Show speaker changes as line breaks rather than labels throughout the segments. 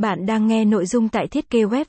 Bạn đang nghe nội dung tại thiết kế web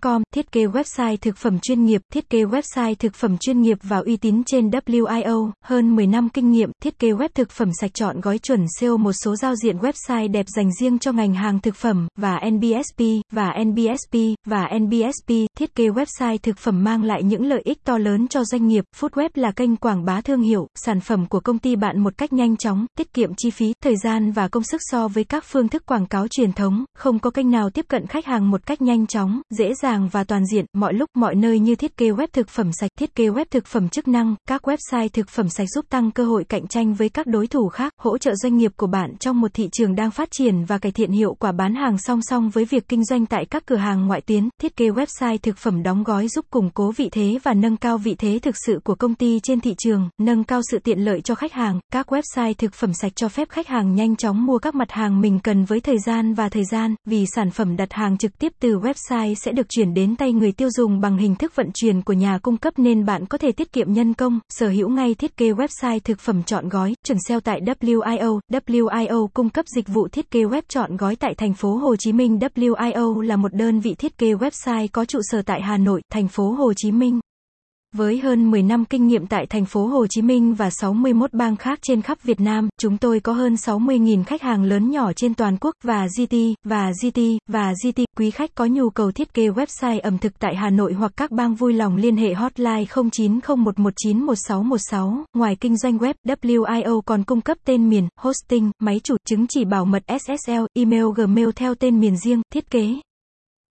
com thiết kế website thực phẩm chuyên nghiệp, thiết kế website thực phẩm chuyên nghiệp và uy tín trên WIO, hơn 10 năm kinh nghiệm, thiết kế web thực phẩm sạch chọn gói chuẩn SEO một số giao diện website đẹp dành riêng cho ngành hàng thực phẩm, và NBSP, và NBSP, và NBSP, thiết kế website thực phẩm mang lại những lợi ích to lớn cho doanh nghiệp. Foodweb là kênh quảng bá thương hiệu, sản phẩm của công ty bạn một cách nhanh chóng, tiết kiệm chi phí, thời gian và công sức so với các phương thức quảng cáo truyền thống, không có kênh nào tiếp cận khách hàng một cách nhanh chóng, dễ dàng và toàn diện, mọi lúc, mọi nơi như thiết kế web thực phẩm sạch, thiết kế web thực phẩm chức năng, các website thực phẩm sạch giúp tăng cơ hội cạnh tranh với các đối thủ khác, hỗ trợ doanh nghiệp của bạn trong một thị trường đang phát triển và cải thiện hiệu quả bán hàng song song với việc kinh doanh tại các cửa hàng ngoại tuyến, thiết kế website thực phẩm đóng gói giúp củng cố vị thế và nâng cao vị thế thực sự của công ty trên thị trường, nâng cao sự tiện lợi cho khách hàng, các website thực phẩm sạch cho phép khách hàng nhanh chóng mua các mặt hàng mình cần với thời gian và thời gian, vì sản phẩm đặt hàng trực tiếp từ website sẽ được chuyển đến tay người tiêu dùng bằng hình thức vận chuyển của nhà cung cấp nên bạn có thể tiết kiệm nhân công, sở hữu ngay thiết kế website thực phẩm chọn gói, chuẩn SEO tại WIO. WIO cung cấp dịch vụ thiết kế web chọn gói tại thành phố Hồ Chí Minh. WIO là một đơn vị thiết kế website có trụ sở tại Hà Nội, thành phố Hồ Chí Minh. Với hơn 10 năm kinh nghiệm tại thành phố Hồ Chí Minh và 61 bang khác trên khắp Việt Nam, chúng tôi có hơn 60.000 khách hàng lớn nhỏ trên toàn quốc và GT, và GT, và GT. Quý khách có nhu cầu thiết kế website ẩm thực tại Hà Nội hoặc các bang vui lòng liên hệ hotline 0901191616. Ngoài kinh doanh web, WIO còn cung cấp tên miền, hosting, máy chủ, chứng chỉ bảo mật SSL, email Gmail theo tên miền riêng, thiết kế,